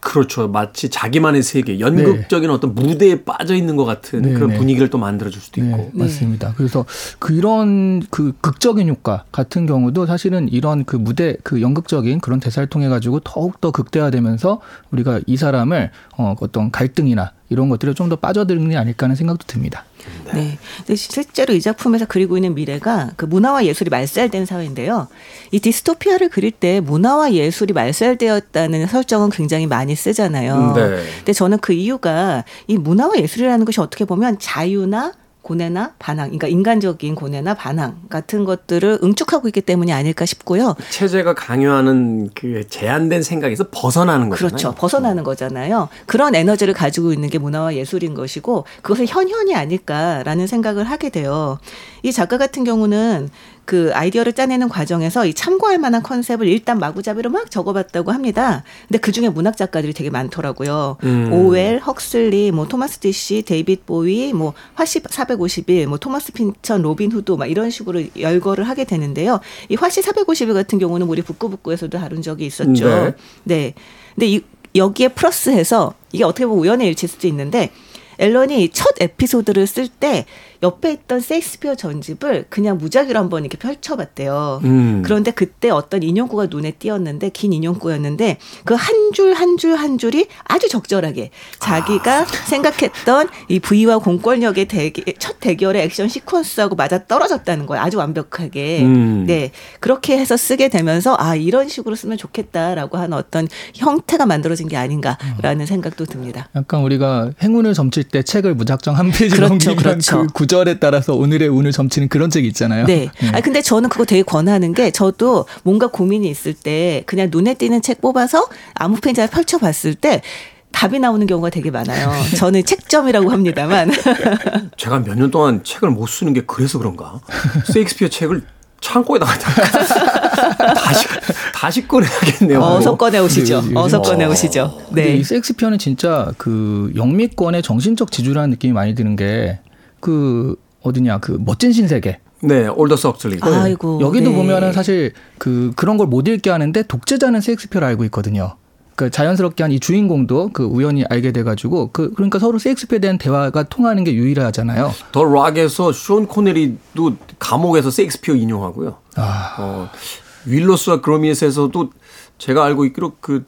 그렇죠. 마치 자기만의 세계, 연극적인 네. 어떤 무대에 빠져 있는 것 같은 네, 그런 네. 분위기를 또 만들어 줄 수도 네, 있고. 맞습니다. 그래서 그런 그 극적인 효과 같은 경우도 사실은 이런 그 무대, 그 연극적인 그런 대사를 통해 가지고 더욱 더 극대화되면서 우리가 이 사람을 어, 어떤 갈등이나 이런 것들을 좀 더 빠져드는 게 아닐까 하는 생각도 듭니다. 네. 네. 근데 실제로 이 작품에서 그리고 있는 미래가 그 문화와 예술이 말살된 사회인데요. 이 디스토피아를 그릴 때 문화와 예술이 말살되었다는 설정은 굉장히 많이 쓰잖아요. 음, 네. 근데 저는 그 이유가 이 문화와 예술이라는 것이 어떻게 보면 자유나 고뇌나 반항, 그러니까 인간적인 고뇌나 반항 같은 것들을 응축하고 있기 때문이 아닐까 싶고요. 체제가 강요하는 그 제한된 생각에서 벗어나는 거잖아요. 그렇죠. 벗어나는 거잖아요. 그런 에너지를 가지고 있는 게 문화와 예술인 것이고 그것을 현현이 아닐까라는 생각을 하게 돼요. 이 작가 같은 경우는 그 아이디어를 짜내는 과정에서 이 참고할 만한 컨셉을 일단 마구잡이로 막 적어봤다고 합니다. 근데 그 중에 문학 작가들이 되게 많더라고요. 음. 오웰, 헉슬리, 뭐 토마스 디시, 데이빗 보위, 뭐 화씨 451, 뭐 토마스 핀천, 로빈 후드 막 이런 식으로 열거를 하게 되는데요. 이 화씨 451 같은 경우는 우리 북끄북끄에서도 다룬 적이 있었죠. 네. 네. 근데 이 여기에 플러스해서 이게 어떻게 보면 우연의 일치일 수도 있는데 앨런이 첫 에피소드를 쓸 때 옆에 있던 세익스피어 전집을 그냥 무작위로 한번 이렇게 펼쳐봤대요. 음. 그런데 그때 어떤 인용구가 눈에 띄었는데 긴 인용구였는데 그한줄 한 줄 한 줄이 아주 적절하게 자기가 아. 생각했던 이 부위와 공권력의 대기, 첫 대결의 액션 시퀀스하고 맞아 떨어졌다는 거예요. 아주 완벽하게. 음. 네 그렇게 해서 쓰게 되면서 아 이런 식으로 쓰면 좋겠다라고 하는 어떤 형태가 만들어진 게 아닌가라는 음. 생각도 듭니다. 약간 우리가 행운을 점칠 때 책을 무작정 한 페이지 그렇죠, 넘기는 그렇죠. 그 구절에 따라서 오늘의 운을 점치는 그런 책이 있잖아요. 네. 네. 아 근데 저는 그거 되게 권하는 게 저도 뭔가 고민이 있을 때 그냥 눈에 띄는 책 뽑아서 아무 페이지나 펼쳐 봤을 때 답이 나오는 경우가 되게 많아요. 저는 책점이라고 합니다만. 제가 몇 년 동안 책을 못 쓰는 게 그래서 그런가? 셰익스피어 책을 창고에다가 다시 다시 꺼내야겠네요. 어서 꺼내 오시죠. 네, 어서 꺼내 오시죠. 네. 이 섹스피어는 진짜 그 영미권의 정신적 지주라는 느낌이 많이 드는 게 그 어디냐 그 멋진 신세계. 네, 올더 석슬리. 아이고. 여기도 네. 보면은 사실 그 그런 걸 못 읽게 하는데 독재자는 섹스피어를 알고 있거든요. 그 자연스럽게 한 이 주인공도 그 우연히 알게 돼가지고 그 그러니까 서로 섹스피에 대한 대화가 통하는 게 유일하잖아요. 더 락에서 쇼 코네리도 감옥에서 섹스피어 인용하고요. 아. 어, 윌로스와 그로미에스에서도 제가 알고 있기로 그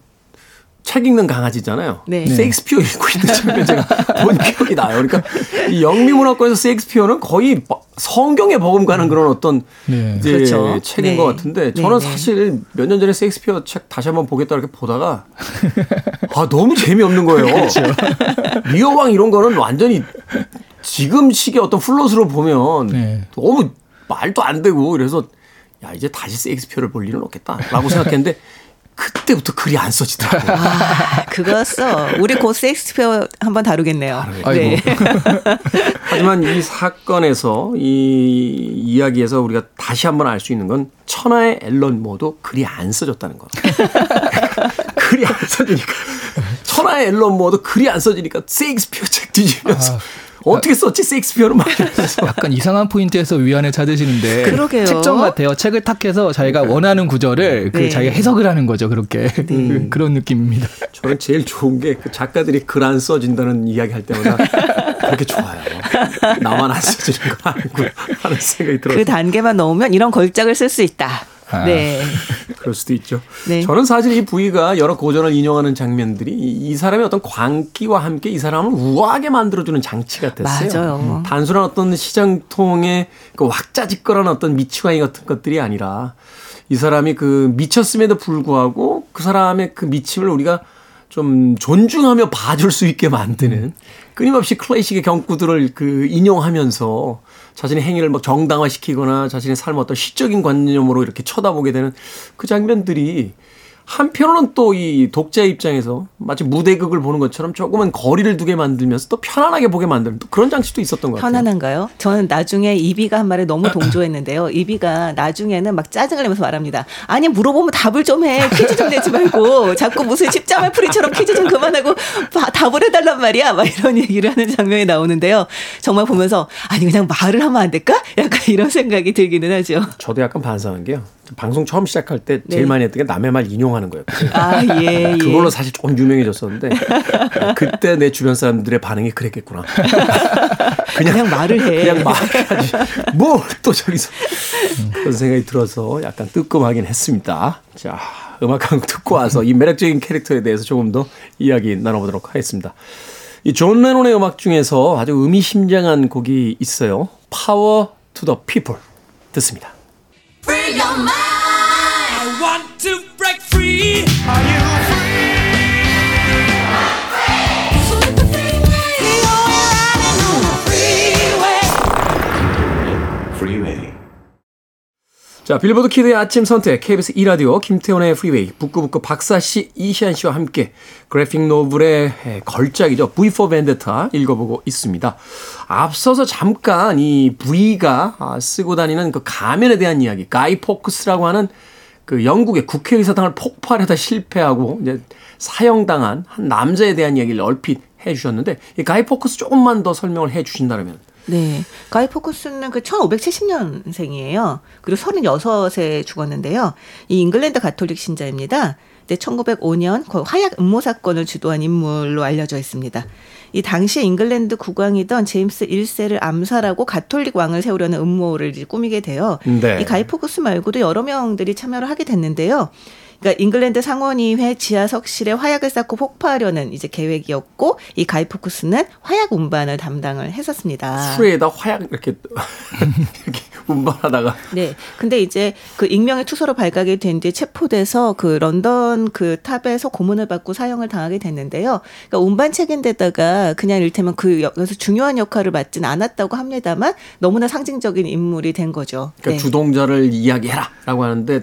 책 읽는 강아지잖아요. 네. 세익스피어 읽고 있는 장면 제가 본 기억이 나요. 그러니까 이 영미문화권에서 세익스피어는 거의 성경에 버금가는 그런 어떤 네. 이제 그렇죠. 책인 네. 것 같은데 저는 네. 사실 몇 년 전에 세익스피어 책 다시 한번 보겠다 이렇게 보다가 아 너무 재미없는 거예요. 그렇죠. 리어왕 이런 거는 완전히 지금 시기에 어떤 플롯으로 보면 네. 너무 말도 안 되고 그래서 야 이제 다시 셰익스피어를 볼 일은 없겠다라고 생각했는데 그때부터 글이 안 써지더라고요. 아, 그거였어. 우리 곧 섹스피어 한번 다루겠네요. 네. 하지만 이 사건에서 이 이야기에서 우리가 다시 한번 알 수 있는 건 천하의 앨런 무어도 글이 안 써졌다는 거. 글이 안 써지니까 천하의 앨런 모도 글이 안 써지니까 섹스피어 책 뒤지면서 아. 어떻게 썼지 섹스피어는 막 약간 이상한 포인트에서 위안을 찾으시는데 그러게요. 책정 같아요. 책을 탁해서 자기가 원하는 구절을 그 네. 자기가 해석을 하는 거죠. 그렇게 네. 그런 느낌입니다. 저는 제일 좋은 게 그 작가들이 글 안 써진다는 이야기 할 때마다 그렇게 좋아요. 나만 안 써지는 거 아니고 하는 생각이 들어요. 그 단계만 넣으면 이런 걸작을 쓸 수 있다. 아, 네. 그럴 수도 있죠. 네. 저는 사실 이 부위가 여러 고전을 인용하는 장면들이 이 사람의 어떤 광기와 함께 이 사람을 우아하게 만들어주는 장치 같았어요. 맞아요. 음. 단순한 어떤 시장통의 그 왁자지껄한 어떤 미치광이 같은 것들이 아니라 이 사람이 그 미쳤음에도 불구하고 그 사람의 그 미침을 우리가 좀 존중하며 봐줄 수 있게 만드는 끊임없이 클래식의 경구들을 그 인용하면서 자신의 행위를 막 정당화시키거나 자신의 삶을 어떤 시적인 관념으로 이렇게 쳐다보게 되는 그 장면들이 한편으로는 또 이 독자 입장에서 마치 무대극을 보는 것처럼 조금은 거리를 두게 만들면서 또 편안하게 보게 만드는 또 그런 장치도 있었던 것 같아요. 편안한가요? 저는 나중에 이비가 한 말에 너무 동조했는데요. 이비가 나중에는 막 짜증을 내면서 말합니다. 아니 물어보면 답을 좀 해. 퀴즈 좀 내지 말고 자꾸 무슨 십자말 풀이처럼 퀴즈 좀 그만하고 답을 해달란 말이야. 막 이런 얘기를 하는 장면이 나오는데요. 정말 보면서 아니 그냥 말을 하면 안 될까? 약간 이런 생각이 들기는 하죠. 저도 약간 반성한 게요. 방송 처음 시작할 때 제일 네. 많이 했던 게 남의 말 인용하는 거였거든요. 아, 예, 예. 그걸로 사실 조금 유명해졌었는데 그때 내 주변 사람들의 반응이 그랬겠구나. 그냥, 그냥 말을 해. 그냥 말을 하지. 뭘 또 저기서 그런 생각이 들어서 약간 뜨끔하긴 했습니다. 자, 음악 한 곡 듣고 와서 이 매력적인 캐릭터에 대해서 조금 더 이야기 나눠보도록 하겠습니다. 이 존 레논의 음악 중에서 아주 의미심장한 곡이 있어요. Power to the People 듣습니다. Free your mind. 자, 빌보드 키드의 아침 선택, KBS 2라디오, 김태훈의 프리웨이, 북끄북끄 박사씨, 이시한씨와 함께 그래픽 노블의 걸작이죠. V for Vendetta 읽어보고 있습니다. 앞서서 잠깐 이 V가 아, 쓰고 다니는 그 가면에 대한 이야기, 가이 포크스라고 하는 그 영국의 국회의사당을 폭발하다 실패하고 이제 사형당한 한 남자에 대한 이야기를 얼핏 해 주셨는데 이 가이 포크스 조금만 더 설명을 해 주신다면 네. 가이 포크스는 그 1570년생이에요. 그리고 36에 죽었는데요. 이 잉글랜드 가톨릭 신자입니다. 근데 1905년 그 화약 음모 사건을 주도한 인물로 알려져 있습니다. 이 당시 잉글랜드 국왕이던 제임스 1세를 암살하고 가톨릭 왕을 세우려는 음모를 꾸미게 돼요. 네. 이 가이 포크스 말고도 여러 명들이 참여를 하게 됐는데요. 그러니까 잉글랜드 상원의회 지하석실에 화약을 쌓고 폭파하려는 이제 계획이었고 이 가이 포크스는 화약 운반을 담당을 했었습니다. 수레에다 화약 이렇게 이렇게 운반하다가 네. 근데 이제 그 익명의 투서로 발각이 된 뒤에 체포돼서 그 런던 그 탑에서 고문을 받고 사형을 당하게 됐는데요. 그러니까 운반 책인데다가 그냥 일테면 그 여기서 중요한 역할을 맡진 않았다고 합니다만 너무나 상징적인 인물이 된 거죠. 그러니까 네. 주동자를 이야기해라라고 하는데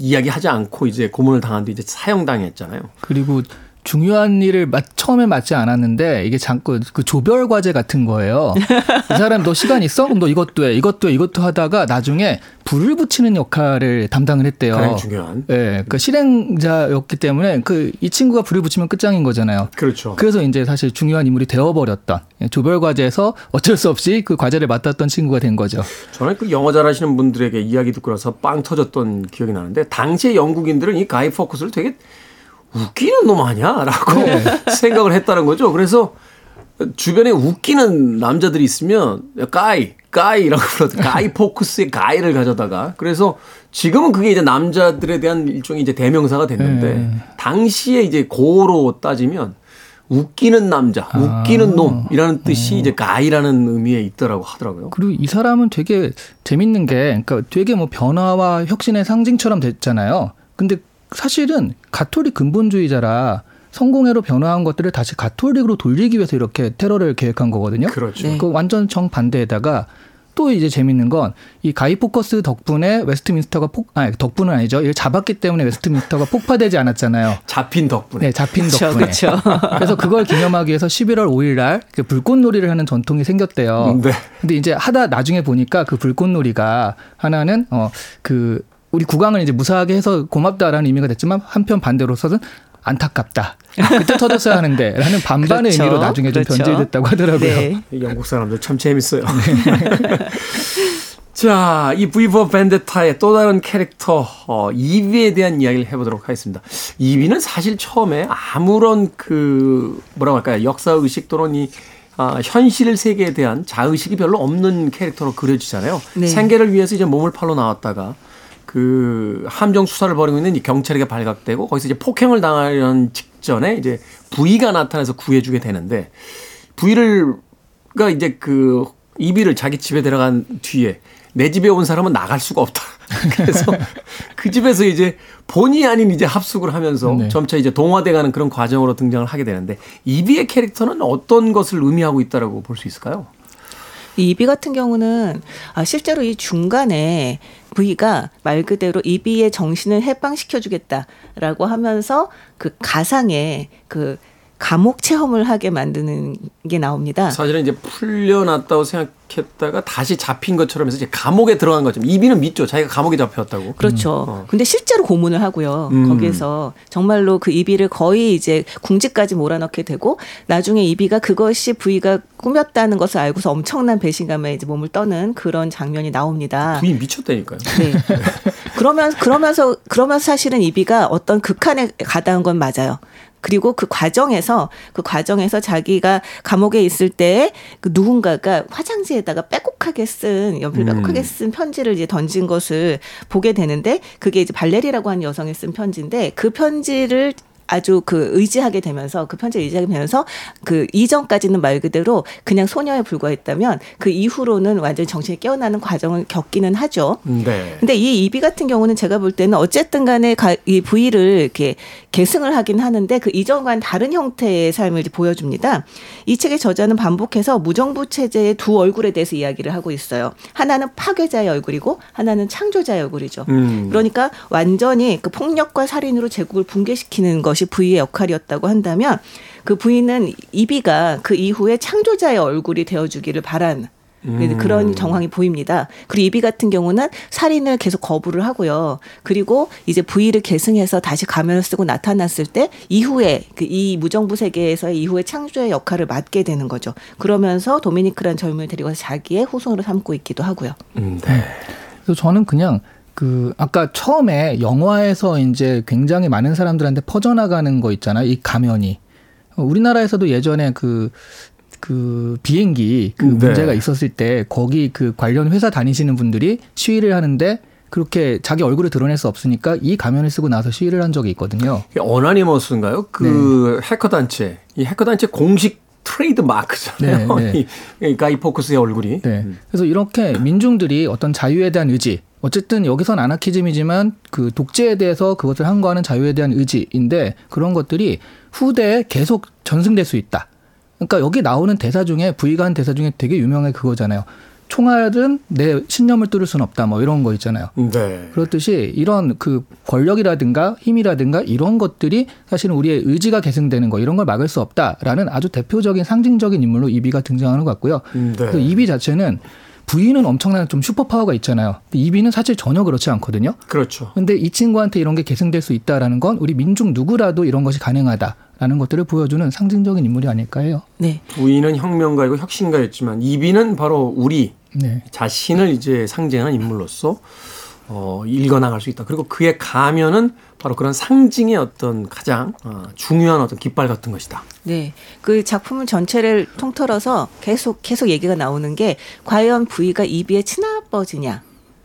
이야기하지 않고 이제 고문을 당한 뒤 이제 사형 당했잖아요. 그리고 중요한 일을 마, 처음에 맡지 않았는데 이게 잠깐 그 조별 과제 같은 거예요. 이 사람 너 시간 있어? 그럼 너 이것도 해, 이것도 해, 이것도 하다가 나중에 불을 붙이는 역할을 담당을 했대요. 가장 중요한. 예, 네, 그 실행자였기 때문에 그 이 친구가 불을 붙이면 끝장인 거잖아요. 그렇죠. 그래서 이제 사실 중요한 인물이 되어버렸던 예, 조별 과제에서 어쩔 수 없이 그 과제를 맡았던 친구가 된 거죠. 저는 그 영어 잘하시는 분들에게 이야기 듣고 나서 빵 터졌던 기억이 나는데 당시에 영국인들은 이 가이 포커스를 되게 웃기는 놈 아니야라고 네. 생각을 했다는 거죠. 그래서 주변에 웃기는 남자들이 있으면 까이 까이라고 불러도 가이 포크스의 가이를 가져다가 그래서 지금은 그게 이제 남자들에 대한 일종의 이제 대명사가 됐는데 네. 당시에 이제 고로 따지면 웃기는 남자, 아. 웃기는 놈이라는 뜻이 어. 이제 가이라는 의미에 있더라고 하더라고요. 그리고 이 사람은 되게 재밌는 게 그러니까 되게 뭐 변화와 혁신의 상징처럼 됐잖아요. 근데 사실은 가톨릭 근본주의자라 성공회로 변화한 것들을 다시 가톨릭으로 돌리기 위해서 이렇게 테러를 계획한 거거든요. 그렇죠. 네. 그 완전 정반대에다가 또 이제 재밌는 건 이 가이 포크스 덕분에 웨스트민스터가 폭, 아니, 덕분은 아니죠. 이걸 잡았기 때문에 웨스트민스터가 폭파되지 않았잖아요. 잡힌 덕분에. 네, 잡힌 덕분에. 그렇죠. 그래서 그걸 기념하기 위해서 11월 5일 날 그 불꽃놀이를 하는 전통이 생겼대요. 네. 근데 이제 하다 나중에 보니까 그 불꽃놀이가 하나는 어, 그 우리 국왕을 이제 무사하게 해서 고맙다라는 의미가 됐지만 한편 반대로서는 안타깝다. 그때 터졌어야 하는데 라는 반반의 그렇죠. 의미로 나중에 좀 그렇죠. 변질됐다고 하더라고요. 네. 영국 사람들 참 재밌어요. 네. 자, 이 V4 밴드타의 또 다른 캐릭터 어, 이비에 대한 이야기를 해보도록 하겠습니다. 이비는 사실 처음에 아무런 그 뭐라고 할까요 역사 의식 또는 이 아, 현실 세계에 대한 자의식이 별로 없는 캐릭터로 그려지잖아요. 네. 생계를 위해서 이제 몸을 팔러 나왔다가 그 함정 수사를 벌이고 있는 이 경찰에게 발각되고 거기서 이제 폭행을 당하려는 직전에 이제 부위가 나타나서 구해주게 되는데 부위를가 이제 그 이비를 자기 집에 들어간 뒤에 내 집에 온 사람은 나갈 수가 없다. 그래서 그 집에서 이제 본의 아닌 이제 합숙을 하면서 네. 점차 이제 동화돼가는 그런 과정으로 등장을 하게 되는데 이비의 캐릭터는 어떤 것을 의미하고 있다라고 볼 수 있을까요? 이 이비 같은 경우는 아, 실제로 이 중간에 부위가 말 그대로 이비의 정신을 해방시켜주겠다라고 하면서 그 가상의 그 감옥 체험을 하게 만드는 게 나옵니다. 사실은 이제 풀려났다고 생각했다가 다시 잡힌 것처럼 해서 이제 감옥에 들어간 것처럼 이비는 믿죠. 자기가 감옥에 잡혔다고. 그렇죠. 음. 어. 근데 실제로 고문을 하고요. 음. 거기에서 정말로 그 이비를 거의 이제 궁지까지 몰아넣게 되고 나중에 이비가 그것이 부위가 꾸몄다는 것을 알고서 엄청난 배신감에 이제 몸을 떠는 그런 장면이 나옵니다. 부인 미쳤다니까요. 네. 그러면 그러면서 그러면서 사실은 이비가 어떤 극한에 가다한 건 맞아요. 그리고 그 과정에서 그 과정에서 자기가 감옥에 있을 때 그 누군가가 화장지에다가 빼곡하게 쓴 연필 음. 빼곡하게 쓴 편지를 이제 던진 것을 보게 되는데 그게 이제 발레리라고 하는 여성이 쓴 편지인데 그 편지를 아주 그 의지하게 되면서 그 편지를 의지하게 되면서 그 이전까지는 말 그대로 그냥 소녀에 불과했다면 그 이후로는 완전히 정신이 깨어나는 과정을 겪기는 하죠. 네. 근데 이 이비 같은 경우는 제가 볼 때는 어쨌든 간에 이 부위를 이렇게 계승을 하긴 하는데 그 이전과는 다른 형태의 삶을 보여줍니다. 이 책의 저자는 반복해서 무정부 체제의 두 얼굴에 대해서 이야기를 하고 있어요. 하나는 파괴자의 얼굴이고 하나는 창조자의 얼굴이죠. 음. 그러니까 완전히 그 폭력과 살인으로 제국을 붕괴시키는 것이 것이 부위의 역할이었다고 한다면 그 부위는 이비가 그 이후에 창조자의 얼굴이 되어주기를 바란 음. 그런 정황이 보입니다. 그리고 이비 같은 경우는 살인을 계속 거부를 하고요. 그리고 이제 부위를 계승해서 다시 가면을 쓰고 나타났을 때 이후에 그 이 무정부 세계에서의 이후에 창조의 역할을 맡게 되는 거죠. 그러면서 도미니크란 젊은이를 데리고 자기의 후손으로 삼고 있기도 하고요. 음, 네. 그래서 저는 그냥 그 아까 처음에 영화에서 이제 굉장히 많은 사람들한테 퍼져나가는 거 있잖아요. 이 가면이. 우리나라에서도 예전에 그, 그 비행기 그 네. 문제가 있었을 때 거기 그 관련 회사 다니시는 분들이 시위를 하는데 그렇게 자기 얼굴을 드러낼 수 없으니까 이 가면을 쓰고 나서 시위를 한 적이 있거든요. 어나니머스인가요? 그 네. 해커 단체. 이 해커 단체 공식 트레이드 마크잖아요. 네, 네. 가이 포크스의 얼굴이. 네. 그래서 이렇게 민중들이 어떤 자유에 대한 의지, 어쨌든 여기선 아나키즘이지만 그 독재에 대해서 그것을 항거하는 자유에 대한 의지인데 그런 것들이 후대에 계속 전승될 수 있다. 그러니까 여기 나오는 대사 중에 부의가 한 대사 중에 되게 유명한 그거잖아요. 총알은 내 신념을 뚫을 수는 없다. 뭐 이런 거 있잖아요. 네. 그렇듯이 이런 그 권력이라든가 힘이라든가 이런 것들이 사실은 우리의 의지가 계승되는 거 이런 걸 막을 수 없다라는 아주 대표적인 상징적인 인물로 이비가 등장하는 것 같고요. 네. 그래서 이비 자체는 부인은 엄청난 좀 슈퍼파워가 있잖아요. 이비는 사실 전혀 그렇지 않거든요. 그렇죠. 근데 이 친구한테 이런 게 계승될 수 있다라는 건 우리 민중 누구라도 이런 것이 가능하다 라는 것들을 보여주는 상징적인 인물이 아닐까 해요. 네. 부인은 혁명가이고 혁신가였지만 이비는 바로 우리 네. 자신을 이제 상징하는 인물로서 어, 읽어나갈 수 있다. 그리고 그의 가면은 바로 그런 상징의 어떤 가장 어, 중요한 어떤 깃발 같은 것이다. 네. 그 작품 전체를 통틀어서 계속, 계속 얘기가 나오는 게 과연 부위가 이비의 친아버지냐.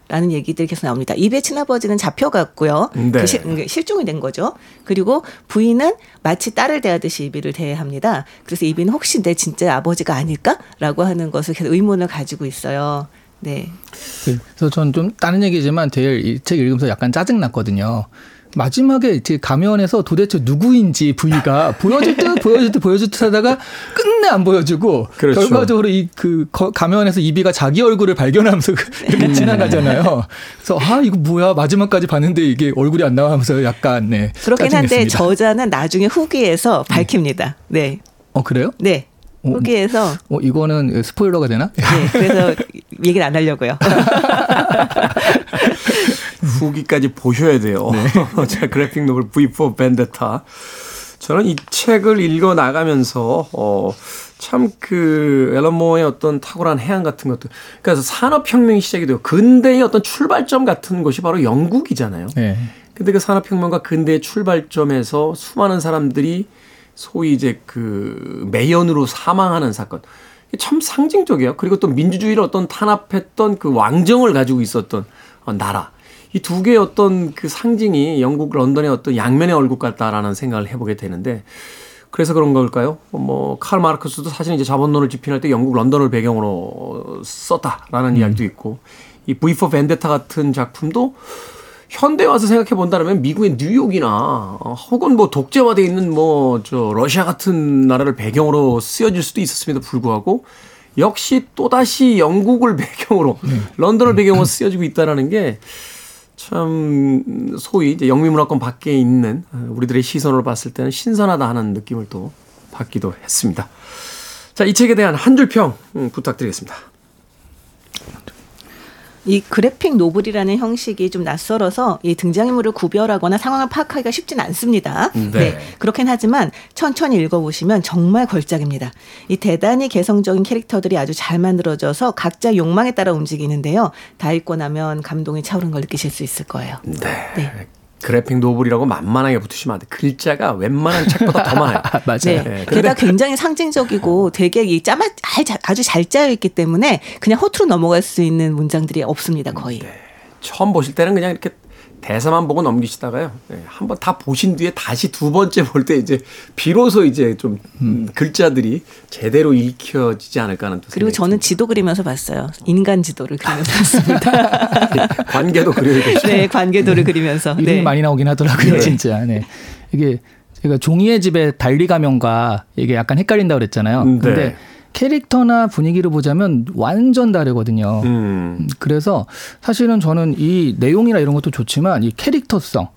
라는 얘기들이 계속 나옵니다. 이비의 친아버지는 잡혀갔고요. 네. 그 실, 그 실종이 된 거죠. 그리고 부인은 마치 딸을 대하듯이 이비를 대합니다. 그래서 이비는 혹시 내 진짜 아버지가 아닐까라고 하는 것을 계속 의문을 가지고 있어요. 네. 그래서 전 좀 다른 얘기지만 제일 이 책 읽으면서 약간 짜증 났거든요. 마지막에 이제 가면에서 도대체 누구인지 부위가 보여줄 듯 보여줄 듯 보여줄 듯 하다가 끝내 안 보여주고 그렇죠. 결과적으로 이 그 가면에서 이비가 자기 얼굴을 발견하면서 이렇게 음. 지나가잖아요. 그래서 아 이거 뭐야 마지막까지 봤는데 이게 얼굴이 안 나와면서 약간 네 그렇긴. 한데 저자는 나중에 후기에서 밝힙니다. 네. 어 그래요? 네. 후기에서 어, 이거는 스포일러가 되나? 네, 그래서 얘기를 안 하려고요. 후기까지 보셔야 돼요. 네. 자, 그래픽 노블 V4 벤데타. 저는 이 책을 읽어 나가면서 어, 참그 앨런 모어의 어떤 탁월한 해안 같은 것들. 그래서 산업혁명이 시작이 되고 근대의 어떤 출발점 같은 곳이 바로 영국이잖아요. 네. 근데 그 산업혁명과 근대의 출발점에서 수많은 사람들이 소위 이제 그 매연으로 사망하는 사건. 참 상징적이에요. 그리고 또 민주주의를 어떤 탄압했던 그 왕정을 가지고 있었던 어, 나라. 이 두 개의 어떤 그 상징이 영국 런던의 어떤 양면의 얼굴 같다라는 생각을 해보게 되는데 그래서 그런 걸까요? 뭐, 칼 마르크스도 사실 이제 자본론을 집필할 때 영국 런던을 배경으로 썼다라는 음. 이야기도 있고 이 V4 벤데타 같은 작품도 현대 와서 생각해 본다면 미국의 뉴욕이나 어, 혹은 뭐 독재화돼 있는 뭐 저 러시아 같은 나라를 배경으로 쓰여질 수도 있었음에도 불구하고 역시 또 다시 영국을 배경으로 네. 런던을 배경으로 쓰여지고 있다라는 게 참 소위 이제 영미문화권 밖에 있는 우리들의 시선으로 봤을 때는 신선하다 하는 느낌을 또 받기도 했습니다. 자, 이 책에 대한 한 줄평 음, 부탁드리겠습니다. 이 그래픽 노블이라는 형식이 좀 낯설어서 이 등장인물을 구별하거나 상황을 파악하기가 쉽진 않습니다. 네. 네. 그렇긴 하지만 천천히 읽어보시면 정말 걸작입니다. 이 대단히 개성적인 캐릭터들이 아주 잘 만들어져서 각자 욕망에 따라 움직이는데요. 다 읽고 나면 감동이 차오른 걸 느끼실 수 있을 거예요. 네. 네. 그래픽 노블이라고 만만하게 붙으시면 안 돼. 글자가 웬만한 책보다 더 많아요. 맞아요. 네. 네. 게다가 굉장히 상징적이고 되게 이 짜마 아주 잘 짜여 있기 때문에 그냥 허투루 넘어갈 수 있는 문장들이 없습니다. 거의. 네. 처음 보실 때는 그냥 이렇게 대사만 보고 넘기시다가요. 네, 한번 다 보신 뒤에 다시 두 번째 볼 때 이제 비로소 이제 좀 음, 글자들이 제대로 읽혀지지 않을까 하는 그리고 저는 지도 그리면서 봤어요. 인간 지도를 그리면서 봤습니다. 관계도 그려야 되죠. 네, 관계도를 네. 그리면서. 이름이 네. 많이 나오긴 하더라고요, 네. 진짜. 네. 이게 제가 종이의 집에 달리 가면과 이게 약간 헷갈린다고 그랬잖아요. 음, 네. 근데 캐릭터나 분위기를 보자면 완전 다르거든요. 음. 그래서 사실은 저는 이 내용이나 이런 것도 좋지만 이 캐릭터성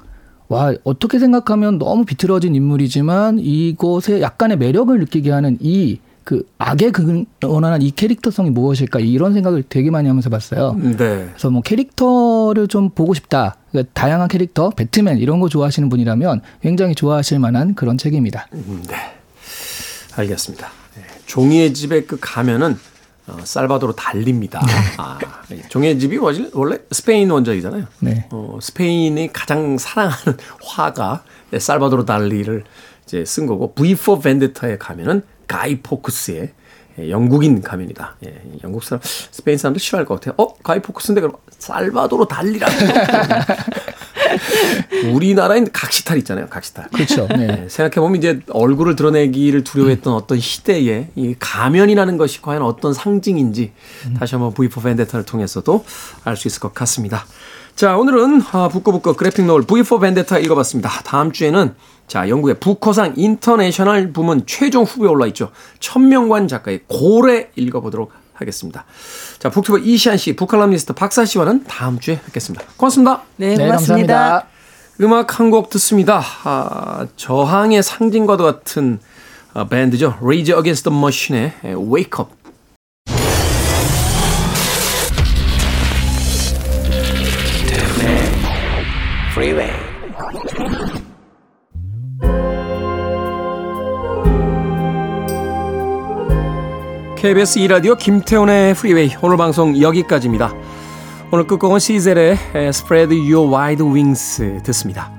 와 어떻게 생각하면 너무 비틀어진 인물이지만 이곳에 약간의 매력을 느끼게 하는 이 그 악의 근원한 이 캐릭터성이 무엇일까 이런 생각을 되게 많이 하면서 봤어요. 네. 그래서 뭐 캐릭터를 좀 보고 싶다. 그러니까 다양한 캐릭터, 배트맨 이런 거 좋아하시는 분이라면 굉장히 좋아하실 만한 그런 책입니다. 음, 네. 알겠습니다. 종이의 집에 그 가면은 어, 살바도르 달리입니다. 네. 아, 종이의 집이 원래 스페인 원작이잖아요. 네. 어, 스페인이 가장 사랑하는 화가 살바도르 달리를 이제 쓴 거고 V4 벤데타에 가면은 가이 포크스의 영국인 가면이다. 예, 영국 사람, 스페인 사람들 싫어할 것 같아요. 어, 가이 포크스인데 그럼 살바도르 달리라는 우리나라엔 각시탈 있잖아요. 각시탈. 그렇죠. 네. 네, 생각해 보면 이제 얼굴을 드러내기를 두려워했던 음. 어떤 시대에 이 가면이라는 것이 과연 어떤 상징인지 음. 다시 한번 V4 벤데타를 통해서도 알 수 있을 것 같습니다. 자, 오늘은 아, 북거북거 그래픽 노블 V4 벤데타 읽어봤습니다. 다음 주에는 자, 영국의 부커상 International 부문 최종 후보에 올라 있죠. 천명관 작가의 고래 읽어보도록 하겠습니다. 자, 북튜버 이시안 씨, 북칼럼니스트 박사 씨와는 다음 주에 뵙겠습니다. 고맙습니다. 네, 네 고맙습니다. 네, 음악 한 곡 듣습니다. 아, 저항의 상징과도 같은 아, 밴드죠. Rage Against the Machine의 Wake Up. KBS 2라디오 김태훈의 프리웨이 오늘 방송 여기까지입니다. 오늘 끝곡은 시젤의 Spread Your Wide Wings 듣습니다.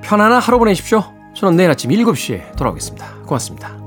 편안한 하루 보내십시오. 저는 내일 아침 7시에 돌아오겠습니다. 고맙습니다.